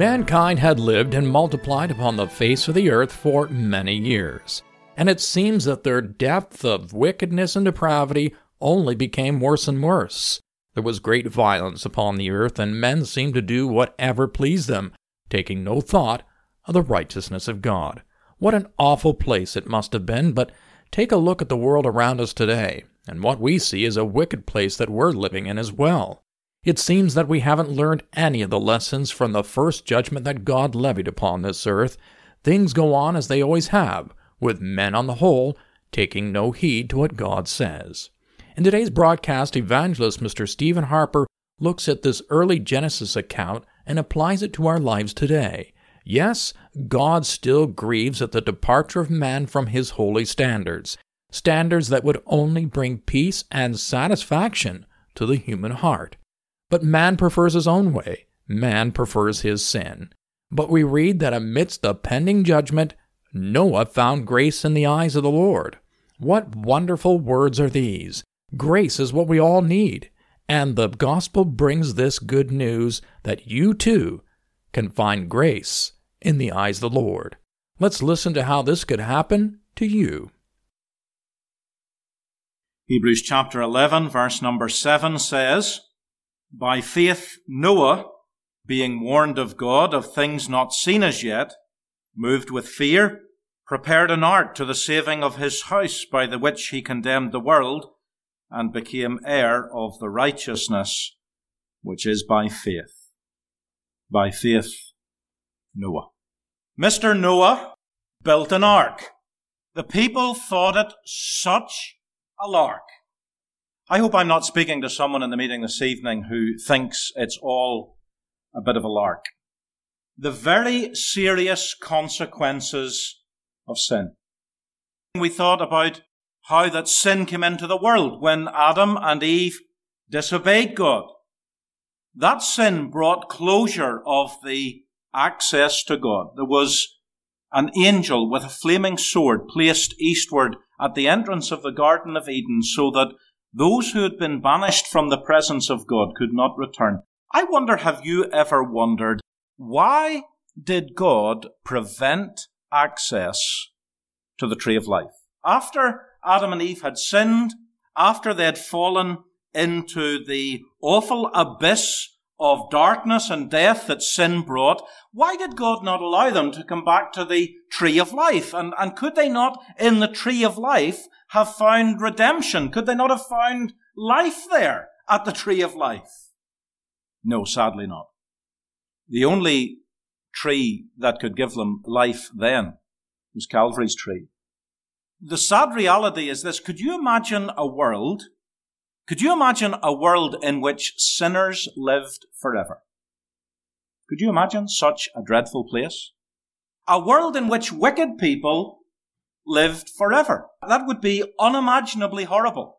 Mankind had lived and multiplied upon the face of the earth for many years, and it seems that their depth of wickedness and depravity only became worse and worse. There was great violence upon the earth, and men seemed to do whatever pleased them, taking no thought of the righteousness of God. What an awful place it must have been, but take a look at the world around us today, and what we see is a wicked place that we're living in as well. It seems that we haven't learned any of the lessons from the first judgment that God levied upon this earth. Things go on as they always have, with men on the whole taking no heed to what God says. In today's broadcast, evangelist Mr. Stephen Harper looks at this early Genesis account and applies it to our lives today. Yes, God still grieves at the departure of man from his holy standards, standards that would only bring peace and satisfaction to the human heart. But man prefers his own way. Man prefers his sin. But we read that amidst the pending judgment, Noah found grace in the eyes of the Lord. What wonderful words are these! Grace is what we all need. And the gospel brings this good news that you too can find grace in the eyes of the Lord. Let's listen to how this could happen to you. Hebrews chapter 11, verse number 7 says, by faith, Noah, being warned of God of things not seen as yet, moved with fear, prepared an ark to the saving of his house, by the which he condemned the world, and became heir of the righteousness which is by faith. By faith, Noah. Mr. Noah built an ark. The people thought it such a lark I hope I'm not speaking to someone in the meeting this evening who thinks it's all a bit of a lark. The very serious consequences of sin. We thought about how that sin came into the world when Adam and Eve disobeyed God. That sin brought closure of the access to God. There was an angel with a flaming sword placed eastward at the entrance of the Garden of Eden so that those who had been banished from the presence of God could not return. I wonder, have you ever wondered why did God prevent access to the tree of life? After Adam and Eve had sinned, after they had fallen into the awful abyss of darkness and death that sin brought, why did God not allow them to come back to the tree of life? And, and could they not, in the tree of life, have found redemption? Could they not have found life there at the tree of life? No, sadly not. The only tree that could give them life then was Calvary's tree. The sad reality is this. Could you imagine a world, could you imagine a world in which sinners lived forever? Could you imagine such a dreadful place? A world in which wicked people lived forever. That would be unimaginably horrible.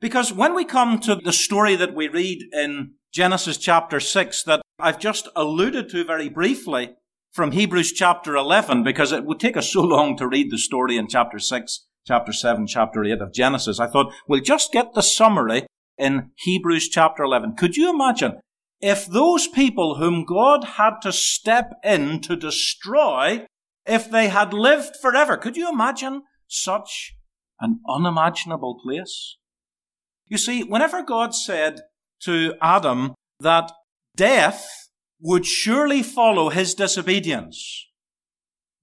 Because when we come to the story that we read in Genesis chapter 6 that I've just alluded to very briefly from Hebrews chapter 11, because it would take us so long to read the story in chapter 6, chapter 7, chapter 8 of Genesis, I thought we'll just get the summary in Hebrews chapter 11. Could you imagine if those people whom God had to step in to destroy if they had lived forever. Could you imagine such an unimaginable place? You see, whenever God said to Adam that death would surely follow his disobedience,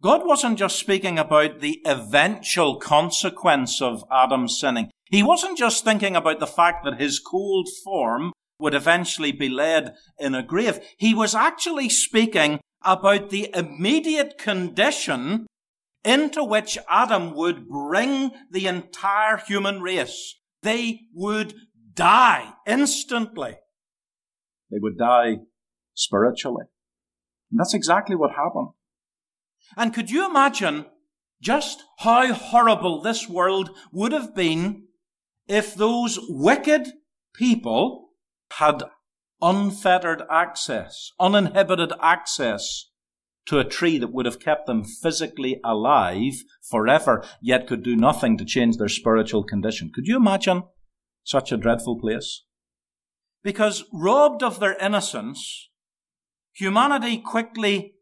God wasn't just speaking about the eventual consequence of Adam's sinning. He wasn't just thinking about the fact that his cold form would eventually be laid in a grave. He was actually speaking about the immediate condition into which Adam would bring the entire human race, they would die instantly. They would die spiritually. And that's exactly what happened. And could you imagine just how horrible this world would have been if those wicked people had unfettered access, uninhibited access to a tree that would have kept them physically alive forever, yet could do nothing to change their spiritual condition. Could you imagine such a dreadful place? Because robbed of their innocence, humanity quickly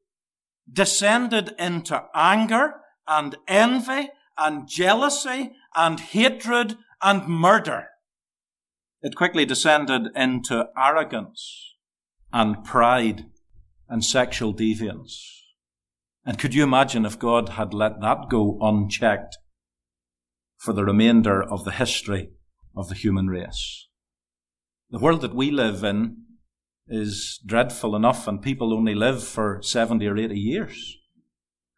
descended into anger and envy and jealousy and hatred and murder. It quickly descended into arrogance and pride and sexual deviance. And could you imagine if God had let that go unchecked for the remainder of the history of the human race? The world that we live in is dreadful enough, and people only live for 70 or 80 years.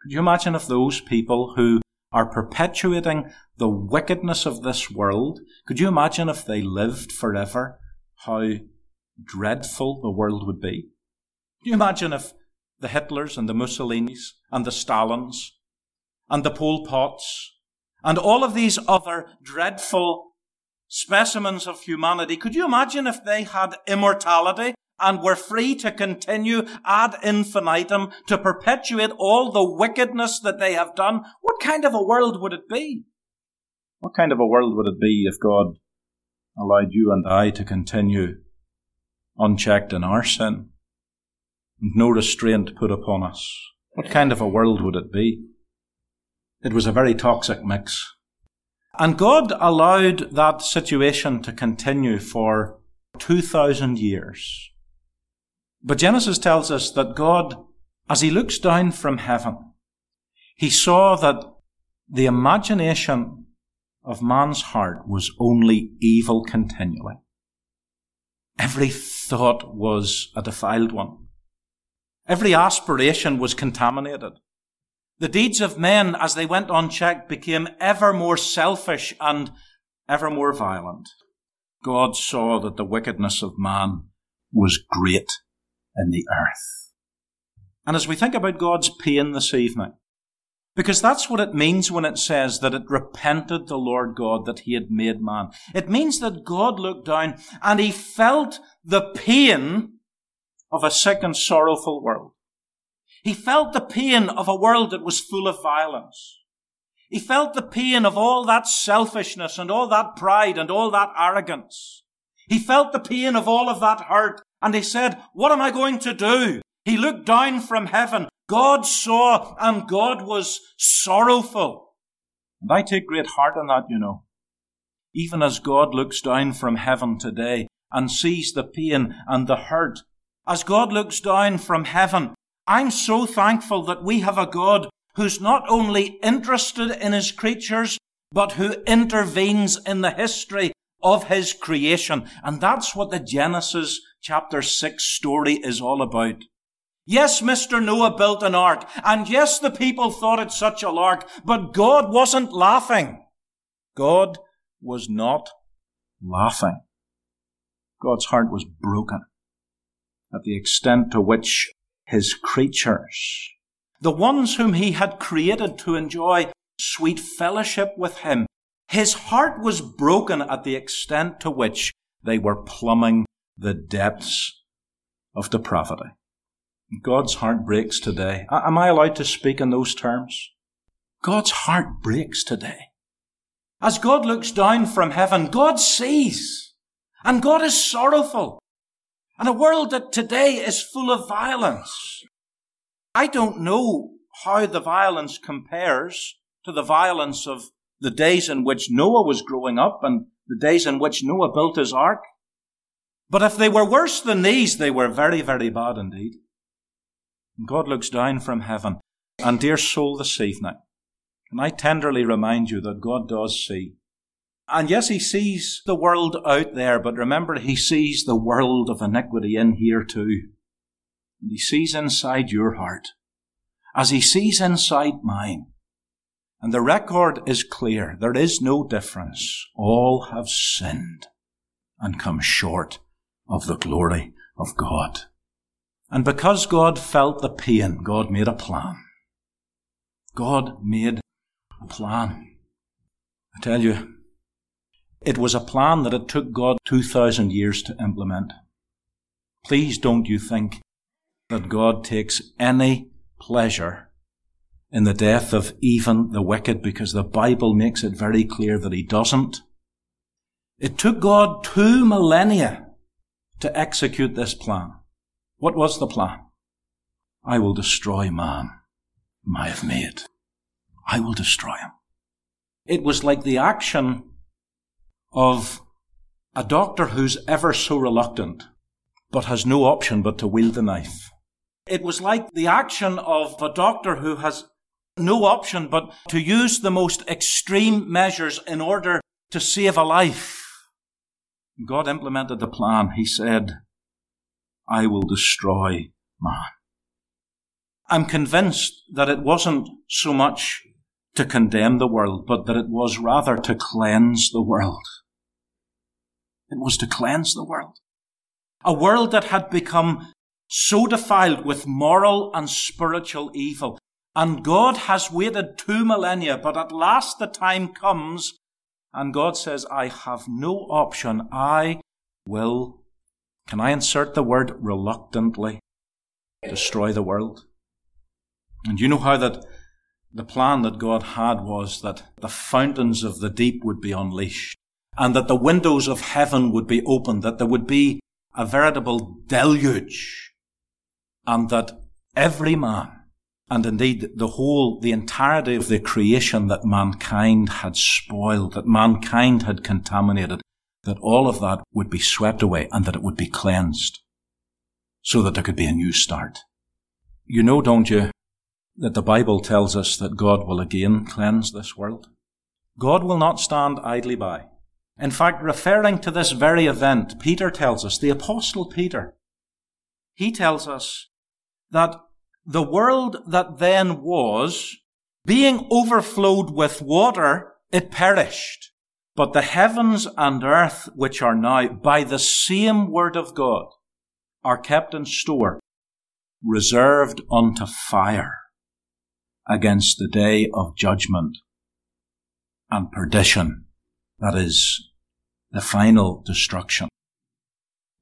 Could you imagine if those people who are perpetuating the wickedness of this world, could you imagine if they lived forever, how dreadful the world would be? Can you imagine if the Hitlers and the Mussolinis and the Stalins and the Pol Pots and all of these other dreadful specimens of humanity, could you imagine if they had immortality and were free to continue ad infinitum to perpetuate all the wickedness that they have done, what kind of a world would it be? What kind of a world would it be if God allowed you and I to continue unchecked in our sin and no restraint put upon us? What kind of a world would it be? It was a very toxic mix. And God allowed that situation to continue for 2,000 years. But Genesis tells us that God, as he looks down from heaven, he saw that the imagination of man's heart was only evil continually. Every thought was a defiled one. Every aspiration was contaminated. The deeds of men, as they went unchecked, became ever more selfish and ever more violent. God saw that the wickedness of man was great in the earth. And as we think about God's pain this evening, because that's what it means when it says that it repented the Lord God that he had made man. It means that God looked down and he felt the pain of a sick and sorrowful world. He felt the pain of a world that was full of violence. He felt the pain of all that selfishness and all that pride and all that arrogance. He felt the pain of all of that hurt and he said, what am I going to do? He looked down from heaven. God saw and God was sorrowful. And I take great heart in that, you know. Even as God looks down from heaven today and sees the pain and the hurt, as God looks down from heaven, I'm so thankful that we have a God who's not only interested in his creatures, but who intervenes in the history of his creation. And that's what the Genesis chapter 6 story is all about. Yes, Mr. Noah built an ark, and yes, the people thought it such a lark, but God wasn't laughing. God was not laughing. God's heart was broken at the extent to which his creatures, the ones whom he had created to enjoy sweet fellowship with him, his heart was broken at the extent to which they were plumbing the depths of depravity. God's heart breaks today. Am I allowed to speak in those terms? God's heart breaks today. As God looks down from heaven, God sees. And God is sorrowful. And a world that today is full of violence. I don't know how the violence compares to the violence of the days in which Noah was growing up and the days in which Noah built his ark. But if they were worse than these, they were very, very bad indeed. And God looks down from heaven. And dear soul, this evening, can I tenderly remind you that God does see. And yes, He sees the world out there, but remember, He sees the world of iniquity in here too. And He sees inside your heart, as He sees inside mine. And the record is clear. There is no difference. All have sinned and come short of the glory of God. And because God felt the pain, God made a plan. God made a plan. I tell you, it was a plan that it took God 2,000 years to implement. Please don't you think that God takes any pleasure in the death of even the wicked because the Bible makes it very clear that he doesn't. It took God two millennia to execute this plan. What was the plan? I will destroy man whom I have made. I will destroy him. It was like the action of a doctor who's ever so reluctant, but has no option but to wield the knife. It was like the action of a doctor who has no option but to use the most extreme measures in order to save a life. God implemented the plan. He said, I will destroy man. I'm convinced that it wasn't so much to condemn the world, but that it was rather to cleanse the world. It was to cleanse the world. A world that had become so defiled with moral and spiritual evil. And God has waited two millennia, but at last the time comes and God says, I have no option. I will, can I insert the word reluctantly, destroy the world? And you know how that the plan that God had was that the fountains of the deep would be unleashed and that the windows of heaven would be opened, that there would be a veritable deluge, and that every man, and indeed the whole, the entirety of the creation that mankind had spoiled, that mankind had contaminated, that all of that would be swept away and that it would be cleansed so that there could be a new start. You know, don't you, that the Bible tells us that God will again cleanse this world? God will not stand idly by. In fact, referring to this very event, Peter tells us, the Apostle Peter, he tells us that the world that then was, being overflowed with water, it perished. But the heavens and earth, which are now by the same word of God, are kept in store, reserved unto fire against the day of judgment and perdition that is the final destruction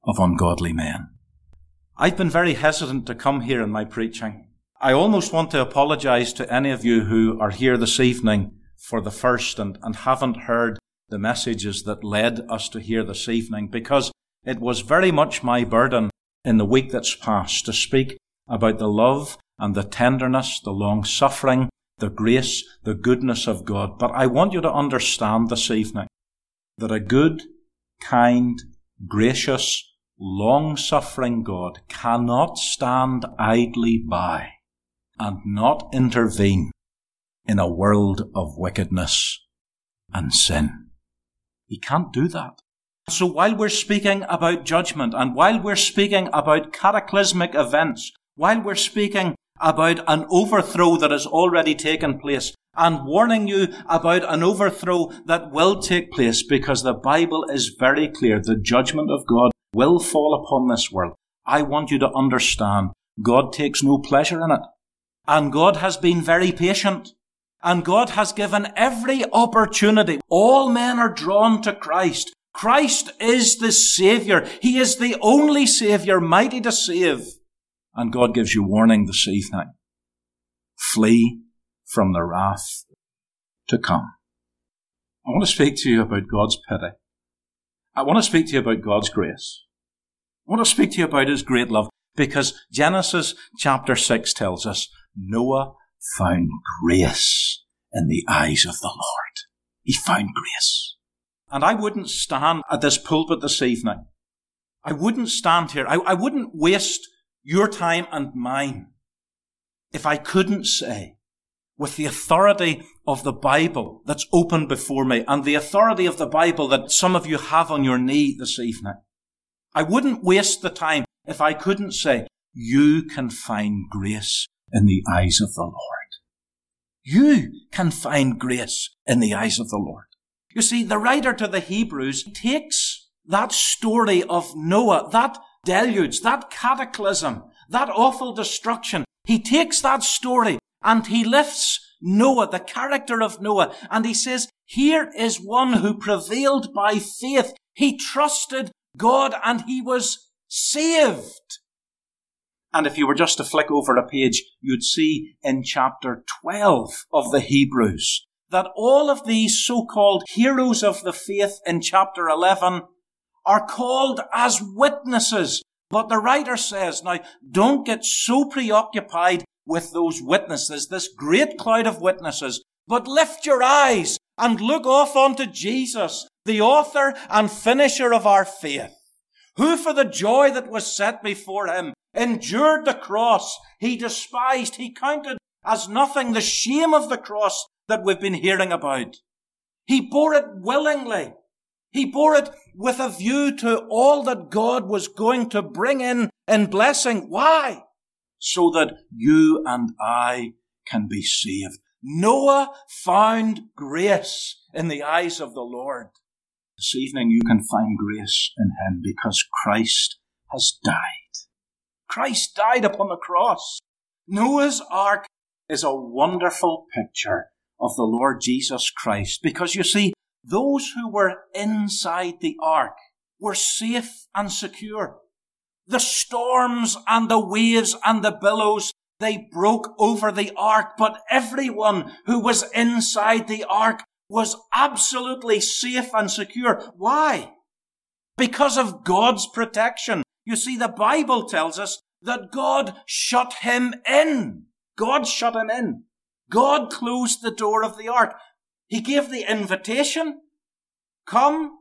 of ungodly men. I've been very hesitant to come here in my preaching. I almost want to apologize to any of you who are here this evening for the first and, and haven't heard the messages that led us to here this evening because it was very much my burden in the week that's passed to speak about the love and the tenderness, the long suffering, the grace, the goodness of God. But I want you to understand this evening that a good, kind, gracious, long suffering God cannot stand idly by and not intervene in a world of wickedness and sin. He can't do that. So while we're speaking about judgment and while we're speaking about cataclysmic events, while we're speaking about an overthrow that has already taken place and warning you about an overthrow that will take place because the Bible is very clear. The judgment of God will fall upon this world. I want you to understand God takes no pleasure in it. And God has been very patient. And God has given every opportunity. All men are drawn to Christ. Christ is the Savior. He is the only Savior mighty to save. And God gives you warning this evening. Flee from the wrath to come. I want to speak to you about God's pity. I want to speak to you about God's grace. I want to speak to you about His great love because Genesis chapter 6 tells us Noah found grace in the eyes of the Lord. He found grace. And I wouldn't stand at this pulpit this evening. I wouldn't stand here. I, I wouldn't waste your time and mine if I couldn't say, with the authority of the Bible that's open before me and the authority of the Bible that some of you have on your knee this evening, I wouldn't waste the time if I couldn't say, you can find grace in the eyes of the Lord. you can find grace in the eyes of the Lord. You see, the writer to the Hebrews takes that story of Noah, that deluge, that cataclysm, that awful destruction. He takes that story and he lifts Noah, the character of Noah, and he says, here is one who prevailed by faith. He trusted God and he was saved. And if you were just to flick over a page, you'd see in chapter 12 of the Hebrews that all of these so-called heroes of the faith in chapter 11 are called as witnesses. But the writer says, now don't get so preoccupied with those witnesses, this great cloud of witnesses, but lift your eyes and look off onto Jesus, the author and finisher of our faith, who for the joy that was set before him endured the cross. He despised, he counted as nothing the shame of the cross that we've been hearing about. He bore it willingly. He bore it with a view to all that God was going to bring in in blessing. Why? So that you and I can be saved. Noah found grace in the eyes of the Lord. This evening you can find grace in him because Christ has died. Christ died upon the cross. Noah's ark is a wonderful picture of the Lord Jesus Christ because you see, those who were inside the ark were safe and secure. The storms and the waves and the billows, they broke over the ark, but everyone who was inside the ark was absolutely safe and secure. Why? Because of God's protection. You see, the Bible tells us that God shut him in. God shut him in. God closed the door of the ark. He gave the invitation. Come,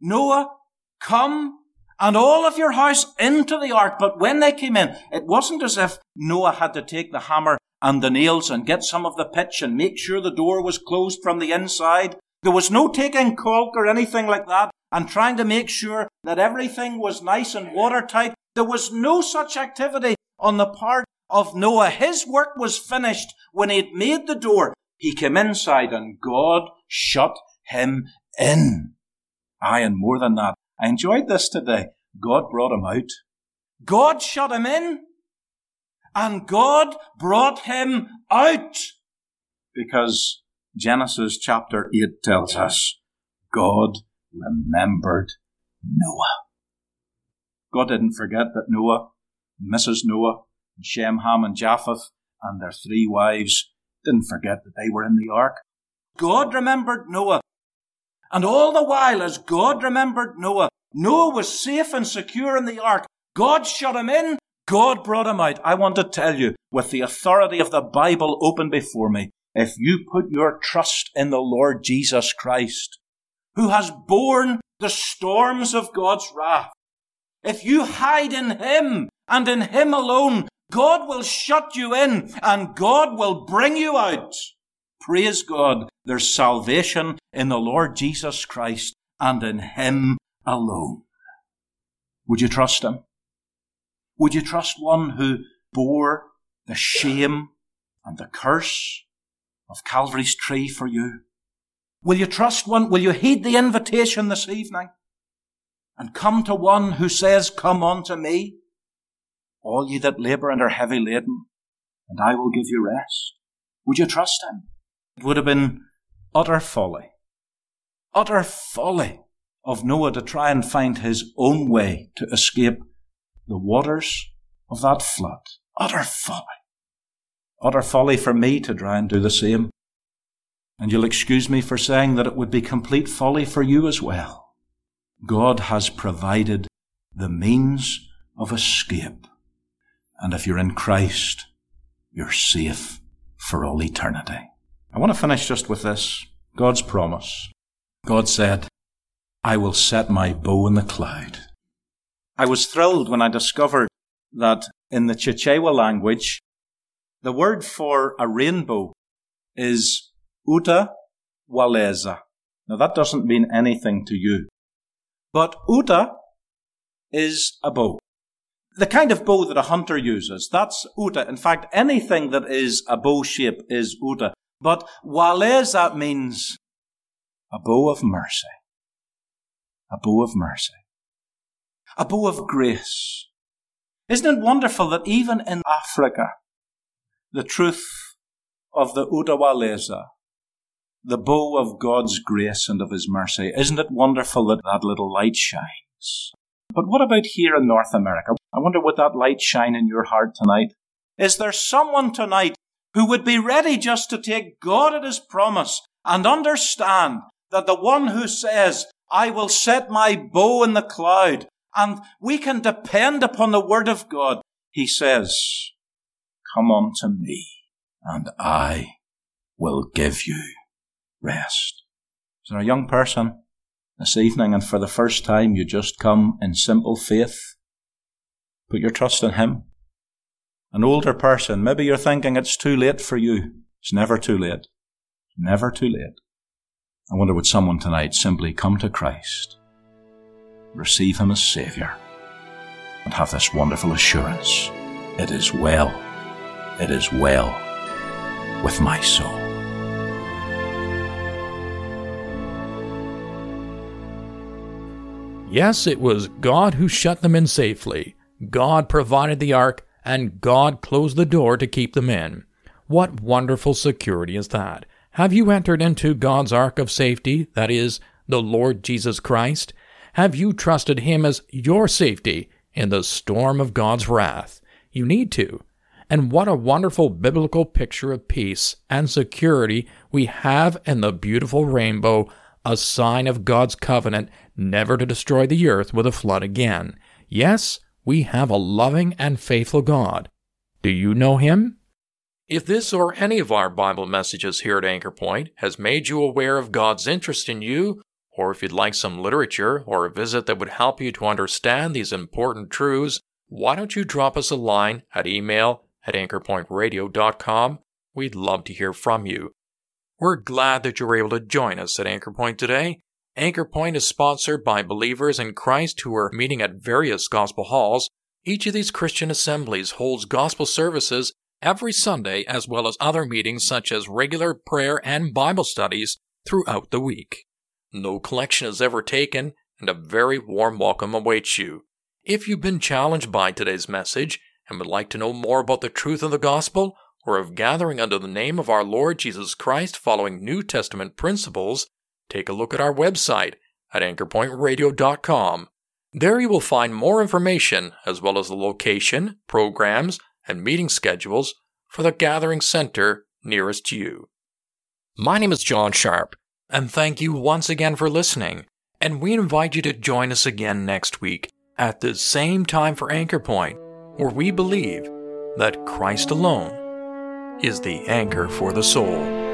Noah, come, and all of your house into the ark. But when they came in, it wasn't as if Noah had to take the hammer and the nails and get some of the pitch and make sure the door was closed from the inside. There was no taking caulk or anything like that and trying to make sure that everything was nice and watertight. There was no such activity on the part of Noah. His work was finished when he had made the door. He came inside and God shut him in. Aye, and more than that, I enjoyed this today. God brought him out. God shut him in. And God brought him out. Because Genesis chapter 8 tells us God remembered Noah. God didn't forget that Noah, Mrs. Noah, Shem, Ham, and Japheth, and their three wives didn't forget that they were in the ark. God remembered Noah. And all the while, as God remembered Noah, Noah was safe and secure in the ark. God shut him in. God brought him out. I want to tell you, with the authority of the Bible open before me, if you put your trust in the Lord Jesus Christ, who has borne the storms of God's wrath, if you hide in Him and in Him alone, God will shut you in and God will bring you out. Praise God. There's salvation in the Lord Jesus Christ and in Him alone. Would you trust Him? Would you trust one who bore the shame and the curse of Calvary's tree for you? Will you trust one? Will you heed the invitation this evening? and come to one who says, Come unto me, all ye that labour and are heavy laden, and I will give you rest. Would you trust him? It would have been utter folly, utter folly of Noah to try and find his own way to escape the waters of that flood. Utter folly. Utter folly for me to try and do the same. And you'll excuse me for saying that it would be complete folly for you as well. God has provided the means of escape. And if you're in Christ, you're safe for all eternity. I want to finish just with this. God's promise. God said, I will set my bow in the cloud. I was thrilled when I discovered that in the Chichewa language, the word for a rainbow is uta waleza. Now that doesn't mean anything to you. But uta is a bow. The kind of bow that a hunter uses, that's uta. In fact, anything that is a bow shape is uta. But waleza means a bow of mercy. A bow of mercy. A bow of grace. Isn't it wonderful that even in Africa, the truth of the uta waleza, the bow of God's grace and of His mercy, isn't it wonderful that that little light shines? But what about here in North America? I wonder would that light shine in your heart tonight? Is there someone tonight who would be ready just to take God at His promise and understand that the one who says, I will set my bow in the cloud, and we can depend upon the word of God, he says, Come unto me, and I will give you rest. Is there a young person this evening, and for the first time you just come in simple faith? Put your trust in Him. An older person, maybe you're thinking it's too late for you. It's never too late. Never too late. I wonder would someone tonight simply come to Christ, receive Him as Saviour, and have this wonderful assurance it is well, it is well with my soul. Yes, it was God who shut them in safely. God provided the ark, and God closed the door to keep them in. What wonderful security is that? Have you entered into God's ark of safety, that is, the Lord Jesus Christ? Have you trusted Him as your safety in the storm of God's wrath? You need to. And what a wonderful biblical picture of peace and security we have in the beautiful rainbow, a sign of God's covenant never to destroy the earth with a flood again. Yes, we have a loving and faithful God. Do you know Him? If this or any of our Bible messages here at Anchor Point has made you aware of God's interest in you, or if you'd like some literature or a visit that would help you to understand these important truths, why don't you drop us a line at email at anchorpointradio.com? We'd love to hear from you. We're glad that you were able to join us at Anchor Point today. Anchor Point is sponsored by believers in Christ who are meeting at various gospel halls. Each of these Christian assemblies holds gospel services every Sunday, as well as other meetings such as regular prayer and Bible studies throughout the week. No collection is ever taken, and a very warm welcome awaits you. If you've been challenged by today's message and would like to know more about the truth of the gospel, or of gathering under the name of our Lord Jesus Christ following New Testament principles, take a look at our website at anchorpointradio.com. There you will find more information as well as the location, programs, and meeting schedules for the gathering center nearest you. My name is John Sharp, and thank you once again for listening. And we invite you to join us again next week at the same time for Anchor Point, where we believe that Christ alone is the anchor for the soul.